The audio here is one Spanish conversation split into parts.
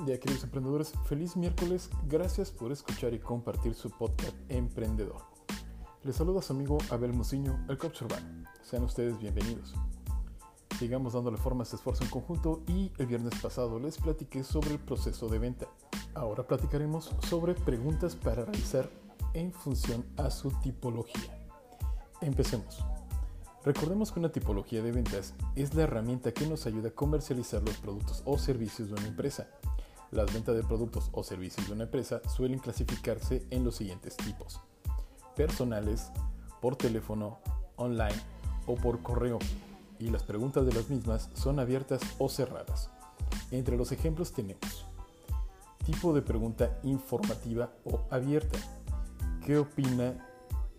Buen día queridos emprendedores, feliz miércoles, gracias por escuchar y compartir su podcast Emprendedor. Les saluda su amigo Abel Muciño, el coach urbano. Sean ustedes bienvenidos. Sigamos dándole forma a este esfuerzo en conjunto y el viernes pasado les platiqué sobre el proceso de venta. Ahora platicaremos sobre preguntas para realizar en función a su tipología. Empecemos. Recordemos que una tipología de ventas es la herramienta que nos ayuda a comercializar los productos o servicios de una empresa. Las ventas de productos o servicios de una empresa suelen clasificarse en los siguientes tipos. Personales, por teléfono, online o por correo. Y las preguntas de las mismas son abiertas o cerradas. Entre los ejemplos tenemos tipo de pregunta informativa o abierta. ¿Qué opina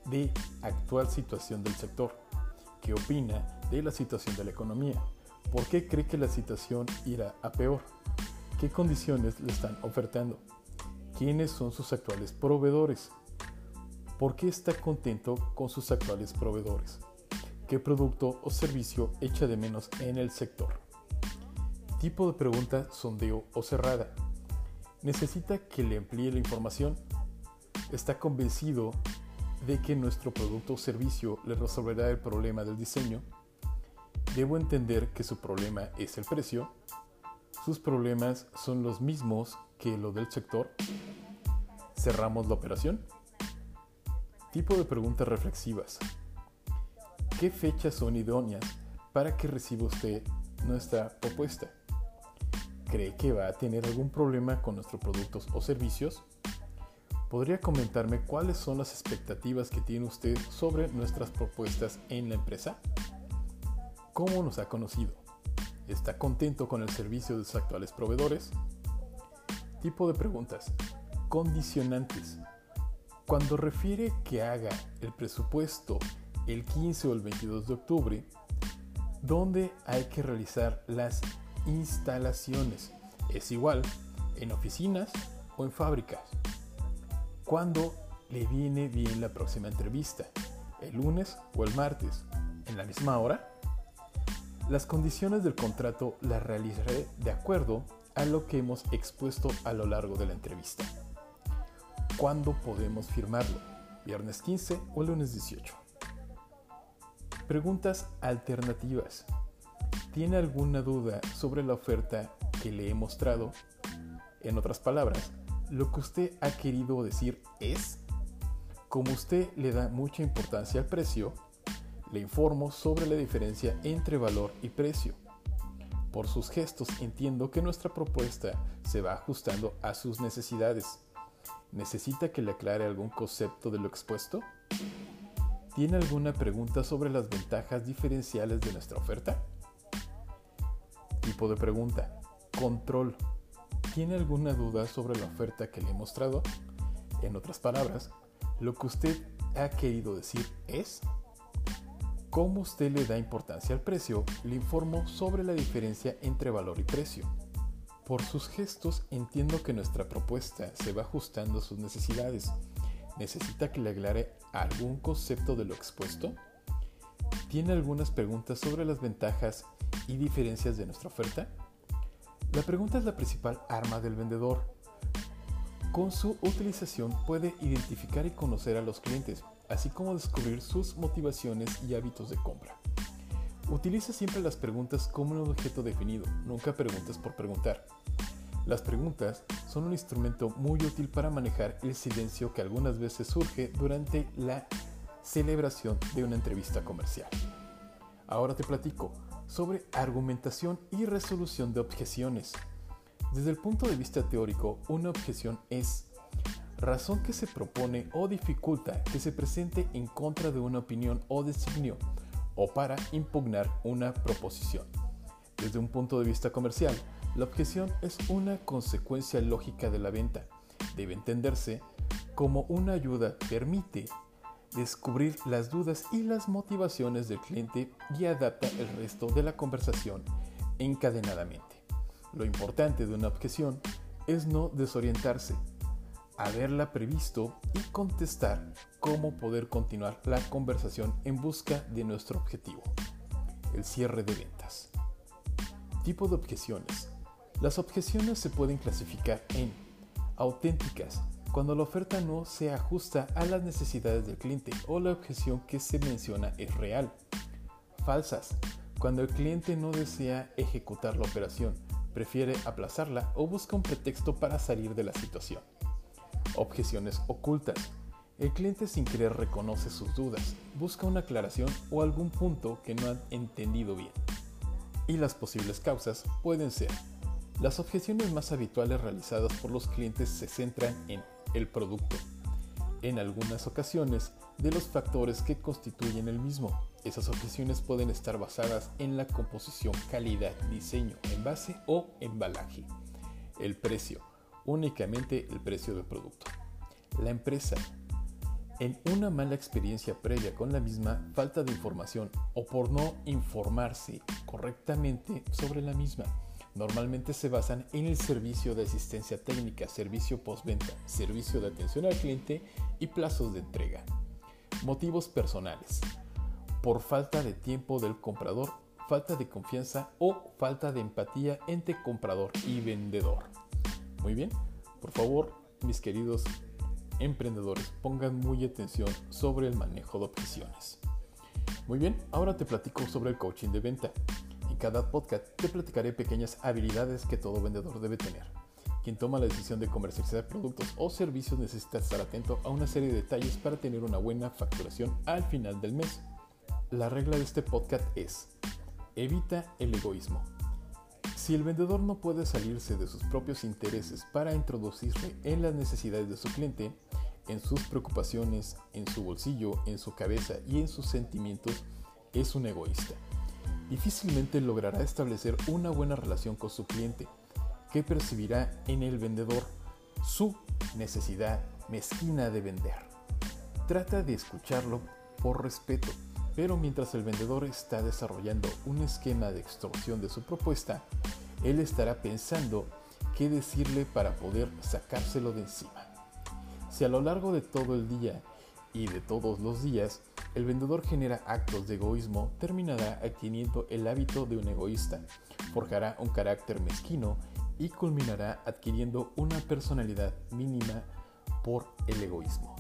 de actual situación del sector? qué opina de la situación de la economía, por qué cree que la situación irá a peor, qué condiciones le están ofertando, quiénes son sus actuales proveedores, por qué está contento con sus actuales proveedores, qué producto o servicio echa de menos en el sector. Tipo de pregunta sondeo o cerrada. ¿Necesita que le amplíe la información? ¿Está convencido de que nuestro producto o servicio le resolverá el problema del diseño, debo entender que su problema es el precio, sus problemas son los mismos que lo del sector, cerramos la operación. Tipo de preguntas reflexivas. ¿Qué fechas son idóneas para que reciba usted nuestra propuesta? ¿Cree que va a tener algún problema con nuestros productos o servicios? ¿Podría comentarme cuáles son las expectativas que tiene usted sobre nuestras propuestas en la empresa? ¿Cómo nos ha conocido? ¿Está contento con el servicio de sus actuales proveedores? Tipo de preguntas. Condicionantes. Cuando refiere que haga el presupuesto el 15 o el 22 de octubre, ¿dónde hay que realizar las instalaciones? ¿Es igual en oficinas o en fábricas? ¿Cuándo le viene bien la próxima entrevista? ¿El lunes o el martes? ¿En la misma hora? Las condiciones del contrato las realizaré de acuerdo a lo que hemos expuesto a lo largo de la entrevista. ¿Cuándo podemos firmarlo? ¿Viernes 15 o lunes 18? Preguntas alternativas. ¿Tiene alguna duda sobre la oferta que le he mostrado? En otras palabras, lo que usted ha querido decir es, como usted le da mucha importancia al precio, le informo sobre la diferencia entre valor y precio. Por sus gestos entiendo que nuestra propuesta se va ajustando a sus necesidades. ¿Necesita que le aclare algún concepto de lo expuesto? ¿Tiene alguna pregunta sobre las ventajas diferenciales de nuestra oferta? Tipo de pregunta. Control. ¿Tiene alguna duda sobre la oferta que le he mostrado? En otras palabras, lo que usted ha querido decir es, como usted le da importancia al precio, le informo sobre la diferencia entre valor y precio. Por sus gestos entiendo que nuestra propuesta se va ajustando a sus necesidades. ¿Necesita que le aclare algún concepto de lo expuesto? ¿Tiene algunas preguntas sobre las ventajas y diferencias de nuestra oferta? La pregunta es la principal arma del vendedor. Con su utilización puede identificar y conocer a los clientes, así como descubrir sus motivaciones y hábitos de compra. Utiliza siempre las preguntas como un objeto definido, nunca preguntas por preguntar. Las preguntas son un instrumento muy útil para manejar el silencio que algunas veces surge durante la celebración de una entrevista comercial. Ahora te platico sobre argumentación y resolución de objeciones. Desde el punto de vista teórico, una objeción es razón que se propone o dificulta que se presente en contra de una opinión o designio o para impugnar una proposición. Desde un punto de vista comercial, la objeción es una consecuencia lógica de la venta. Debe entenderse como una ayuda permite descubrir las dudas y las motivaciones del cliente y adapta el resto de la conversación encadenadamente. Lo importante de una objeción es no desorientarse, haberla previsto y contestar cómo poder continuar la conversación en busca de nuestro objetivo, el cierre de ventas. Tipo de objeciones. Las objeciones se pueden clasificar en auténticas, cuando la oferta no se ajusta a las necesidades del cliente o la objeción que se menciona es real. Falsas, cuando el cliente no desea ejecutar la operación, prefiere aplazarla o busca un pretexto para salir de la situación. Objeciones ocultas. El cliente sin querer reconoce sus dudas, busca una aclaración o algún punto que no ha entendido bien. Y las posibles causas pueden ser las objeciones más habituales realizadas por los clientes se centran en el producto, en algunas ocasiones de los factores que constituyen el mismo. Esas objeciones pueden estar basadas en la composición, calidad, diseño, envase o embalaje. El precio, únicamente el precio del producto. La empresa, en una mala experiencia previa con la misma, falta de información o por no informarse correctamente sobre la misma normalmente se basan en el servicio de asistencia técnica, servicio postventa, servicio de atención al cliente y plazos de entrega. Motivos personales. Por falta de tiempo del comprador, falta de confianza o falta de empatía entre comprador y vendedor. Muy bien, por favor, mis queridos emprendedores, pongan muy atención sobre el manejo de objeciones. Muy bien, ahora te platico sobre el coaching de venta cada podcast te platicaré pequeñas habilidades que todo vendedor debe tener. Quien toma la decisión de comercializar productos o servicios necesita estar atento a una serie de detalles para tener una buena facturación al final del mes. La regla de este podcast es, evita el egoísmo. Si el vendedor no puede salirse de sus propios intereses para introducirse en las necesidades de su cliente, en sus preocupaciones, en su bolsillo, en su cabeza y en sus sentimientos, es un egoísta difícilmente logrará establecer una buena relación con su cliente, que percibirá en el vendedor su necesidad mezquina de vender. Trata de escucharlo por respeto, pero mientras el vendedor está desarrollando un esquema de extorsión de su propuesta, él estará pensando qué decirle para poder sacárselo de encima. Si a lo largo de todo el día y de todos los días el vendedor genera actos de egoísmo, terminará adquiriendo el hábito de un egoísta, forjará un carácter mezquino y culminará adquiriendo una personalidad mínima por el egoísmo.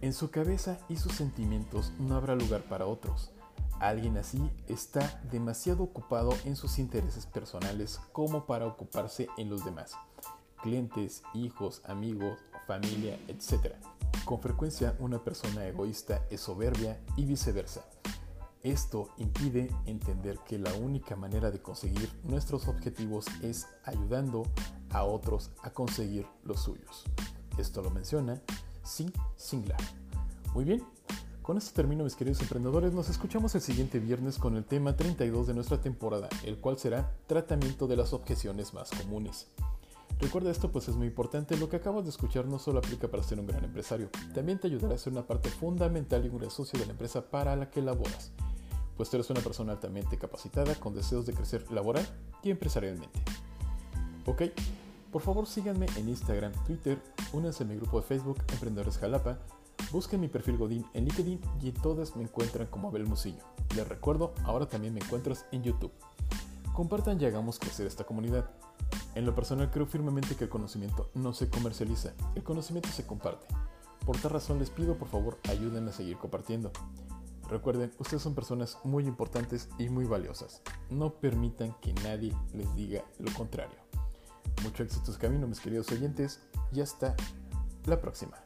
En su cabeza y sus sentimientos no habrá lugar para otros. Alguien así está demasiado ocupado en sus intereses personales como para ocuparse en los demás, clientes, hijos, amigos, familia, etc. Con frecuencia una persona egoísta es soberbia y viceversa. Esto impide entender que la única manera de conseguir nuestros objetivos es ayudando a otros a conseguir los suyos. Esto lo menciona Sin Singlar. Muy bien, con esto termino mis queridos emprendedores. Nos escuchamos el siguiente viernes con el tema 32 de nuestra temporada, el cual será tratamiento de las objeciones más comunes. Recuerda esto pues es muy importante, lo que acabas de escuchar no solo aplica para ser un gran empresario, también te ayudará a ser una parte fundamental y un gran socio de la empresa para la que laboras, pues eres una persona altamente capacitada con deseos de crecer laboral y empresarialmente. Ok, por favor síganme en Instagram, Twitter, únanse a mi grupo de Facebook Emprendedores Jalapa, busquen mi perfil Godín en LinkedIn y todas me encuentran como Abel Musillo. Les recuerdo, ahora también me encuentras en YouTube. Compartan y hagamos crecer esta comunidad. En lo personal creo firmemente que el conocimiento no se comercializa, el conocimiento se comparte. Por tal razón les pido por favor ayúdenme a seguir compartiendo. Recuerden, ustedes son personas muy importantes y muy valiosas. No permitan que nadie les diga lo contrario. Mucho éxito en camino, mis queridos oyentes, y hasta la próxima.